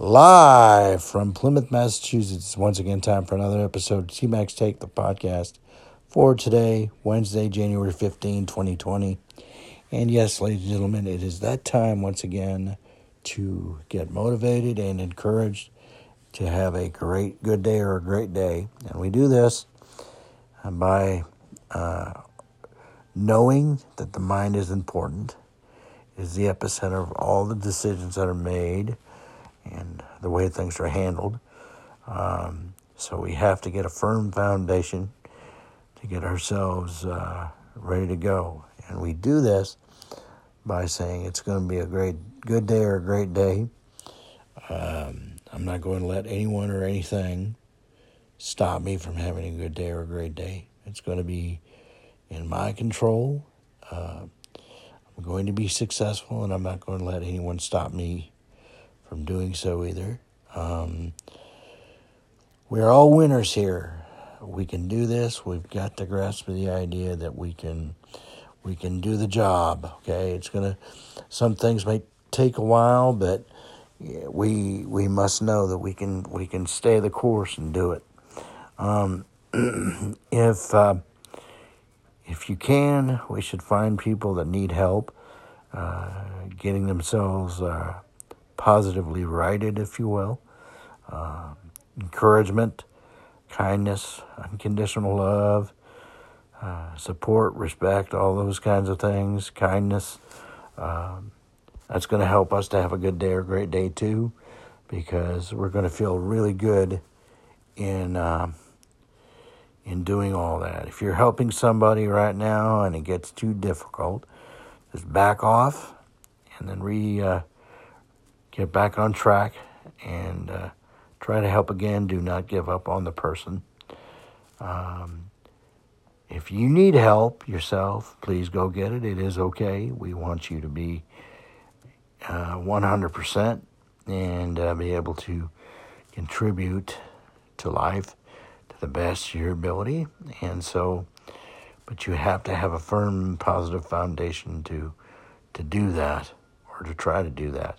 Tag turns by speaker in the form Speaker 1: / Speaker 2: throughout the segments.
Speaker 1: live from Plymouth, Massachusetts. Once again, time for another episode of TMAC's Take the podcast for today, Wednesday, January 15, 2020. And yes, ladies and gentlemen, it is that time once again to get motivated and encouraged to have a great, good day or a great day. And we do this by uh, knowing that the mind is important, is the epicenter of all the decisions that are made and the way things are handled. Um, so we have to get a firm foundation to get ourselves uh, ready to go. And we do this by saying it's going to be a great, good day or a great day. Um, I'm not going to let anyone or anything stop me from having a good day or a great day. It's going to be in my control. Uh, I'm going to be successful, and I'm not going to let anyone stop me from doing so either. Um, we're all winners here. We can do this. We've got to grasp the idea that we can we can do the job. Okay, it's gonna. Some things may take a while, but we we must know that we can we can stay the course and do it. Um, if uh, if you can, we should find people that need help uh, getting themselves uh, positively righted, if you will. Uh, encouragement, kindness, unconditional love, uh, support, respect, all those kinds of things, kindness. Um, that's going to help us to have a good day or great day too, because we're going to feel really good in uh, in doing all that. If you're helping somebody right now and it gets too difficult, just back off and then re uh, get back on track and uh, try to help again. Do not give up on the person. Um, if you need help yourself, please go get it. It is okay. We want you to be uh, 100% and uh, be able to contribute to life to the best of your ability. And so, but you have to have a firm, positive foundation to to do that or to try to do that.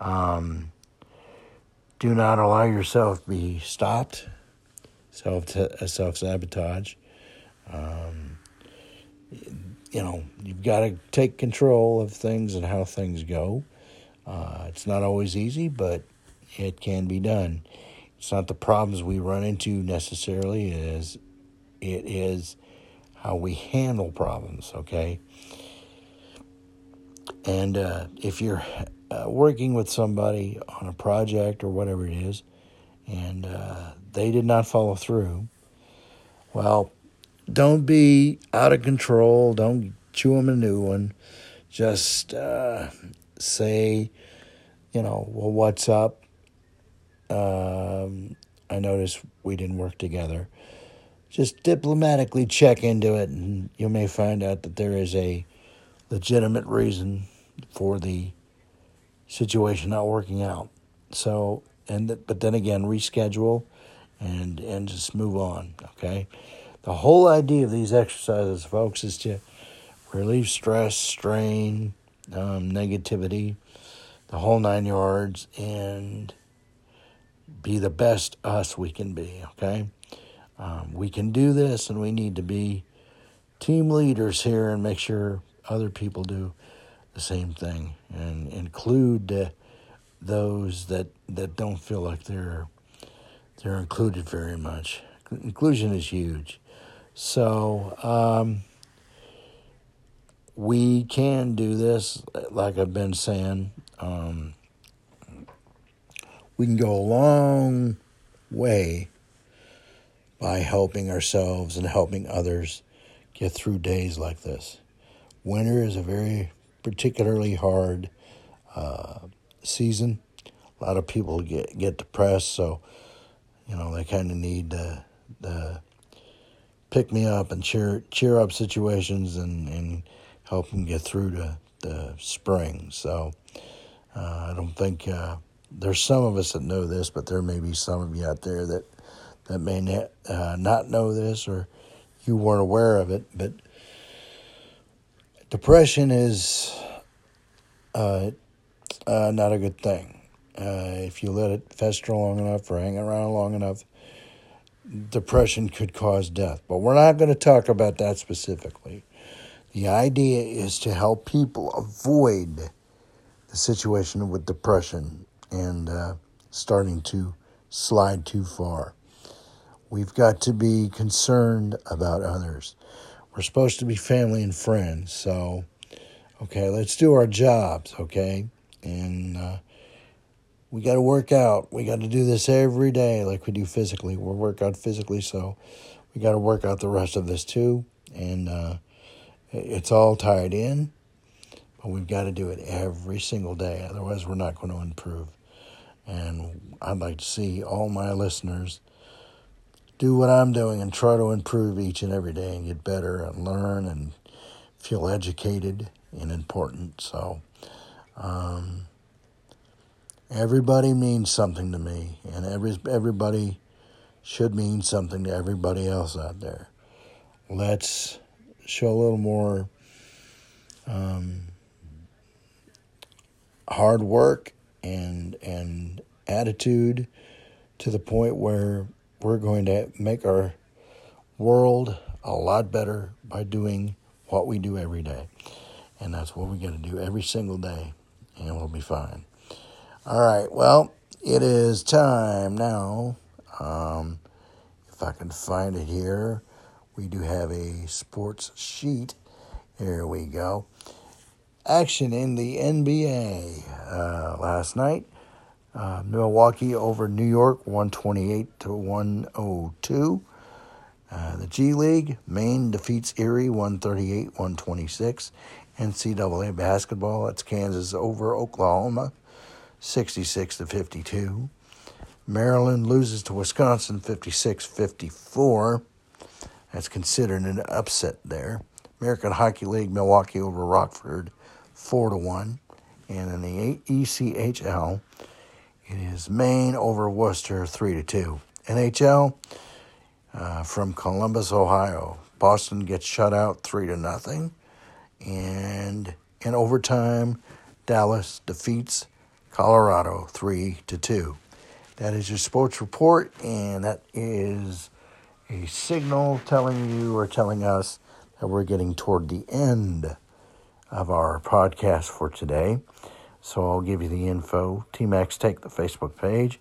Speaker 1: Um, do not allow yourself to be stopped, self self sabotage. Um, you know, you've got to take control of things and how things go. Uh, it's not always easy, but it can be done. It's not the problems we run into necessarily. It is, it is how we handle problems. Okay. And uh, if you're uh, working with somebody on a project or whatever it is, and uh, they did not follow through, well, don't be out of control. Don't chew them a new one. Just uh, say, you know, well, what's up? Um, I noticed we didn't work together. Just diplomatically check into it, and you may find out that there is a legitimate reason for the situation not working out. So, and th- but then again, reschedule and and just move on. Okay, the whole idea of these exercises, folks, is to relieve stress, strain, um, negativity, the whole nine yards, and be the best us we can be. Okay, um, we can do this, and we need to be team leaders here and make sure other people do the same thing and include uh, those that, that don't feel like they're they're included very much. Inclusion is huge. So um, we can do this, like I've been saying. Um, we can go a long way by helping ourselves and helping others get through days like this. Winter is a very particularly hard uh, season. A lot of people get get depressed, so you know they kind of need the the pick me up and cheer cheer up situations and and help them get through to the spring. So uh, I don't think uh, there's some of us that know this, but there may be some of you out there that that may not, uh, not know this or you weren't aware of it, but Depression is uh, uh, not a good thing. uh, if you let it fester long enough or hang around long enough, depression could cause death. But we're not going to talk about that specifically. The idea is to help people avoid the situation with depression and uh, starting to slide too far. We've got to be concerned about others. We're supposed to be family and friends, so okay, let's do our jobs, okay? And uh, we got to work out. We got to do this every day like we do physically. We'll work out physically, so we got to work out the rest of this too. And uh, it's all tied in, but we've got to do it every single day. Otherwise, we're not going to improve. And I'd like to see all my listeners do what I'm doing and try to improve each and every day and get better and learn and feel educated and important. So, um, everybody means something to me, and every everybody should mean something to everybody else out there. Let's show a little more um, hard work and and attitude to the point where we're going to make our world a lot better by doing what we do every day. And that's what we got to do every single day, and we'll be fine. All right, well, it is time now. Um, if I can find it here, we do have a sports sheet. Here we go. Action in the NBA uh, last night. Uh, Milwaukee over New York, 128 to 102. Uh, the G League, Maine defeats Erie, 138 126. NCAA basketball, it's Kansas over Oklahoma, 66 to 52. Maryland loses to Wisconsin, 56 54. That's considered an upset there. American Hockey League, Milwaukee over Rockford, 4 to 1. And in the ECHL, it is Maine over Worcester, 3 to 2. NHL uh, from Columbus, Ohio. Boston gets shut out 3 to nothing. And in overtime, Dallas defeats Colorado 3 to 2. That is your sports report, and that is a signal telling you or telling us that we're getting toward the end of our podcast for today. So I'll give you the info. TMAC's Take, the Facebook page,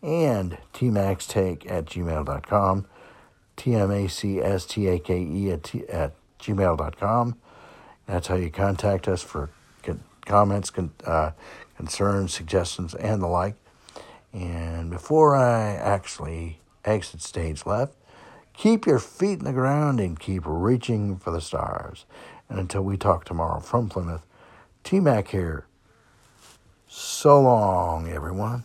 Speaker 1: and TMAC's Take at gmail.com. T-M-A-C-S-T-A-K-E at, t- at gmail.com. That's how you contact us for comments, con- uh, concerns, suggestions, and the like. And before I actually exit stage left, keep your feet in the ground and keep reaching for the stars. And until we talk tomorrow from Plymouth, T Mac here so long, everyone.